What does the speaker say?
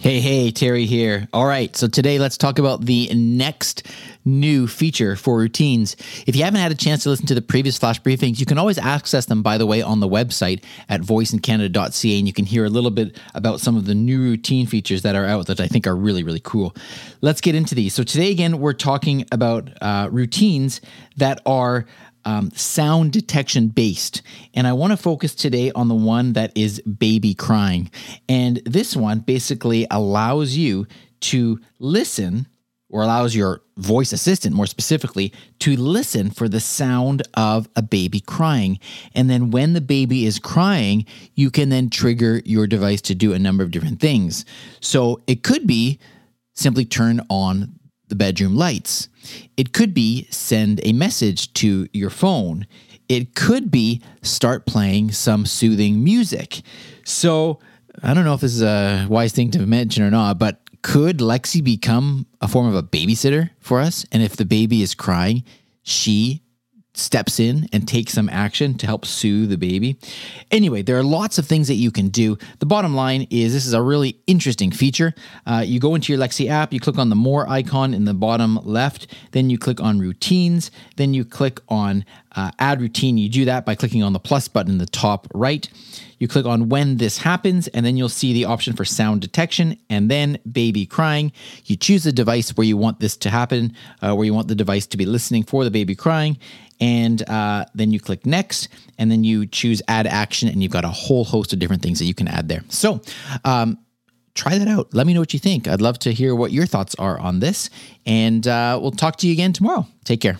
Hey, hey, Teri here. All right, so today let's talk about the next new feature for routines. If you haven't had a chance to listen to the previous flash briefings, you can always access them, by the way, on the website at voiceincanada.ca, and you can hear a little bit about some of the new routine features that are out that I think are really, really cool. Let's get into these. So, today again, we're talking about uh, routines that are um, sound detection based. And I want to focus today on the one that is baby crying. And this one basically allows you to listen or allows your voice assistant, more specifically, to listen for the sound of a baby crying. And then when the baby is crying, you can then trigger your device to do a number of different things. So it could be simply turn on the bedroom lights. It could be send a message to your phone. It could be start playing some soothing music. So, I don't know if this is a wise thing to mention or not, but could Lexi become a form of a babysitter for us? And if the baby is crying, she steps in and takes some action to help soothe the baby. Anyway, there are lots of things that you can do. The bottom line is this is a really interesting feature. Uh, you go into your Lexi app, you click on the more icon in the bottom left, then you click on routines, then you click on uh, add routine. You do that by clicking on the plus button in the top right. You click on when this happens, and then you'll see the option for sound detection and then baby crying. You choose the device where you want this to happen, uh, where you want the device to be listening for the baby crying. And uh, then you click next, and then you choose add action, and you've got a whole host of different things that you can add there. So, um, try that out. Let me know what you think. I'd love to hear what your thoughts are on this. And uh, we'll talk to you again tomorrow. Take care.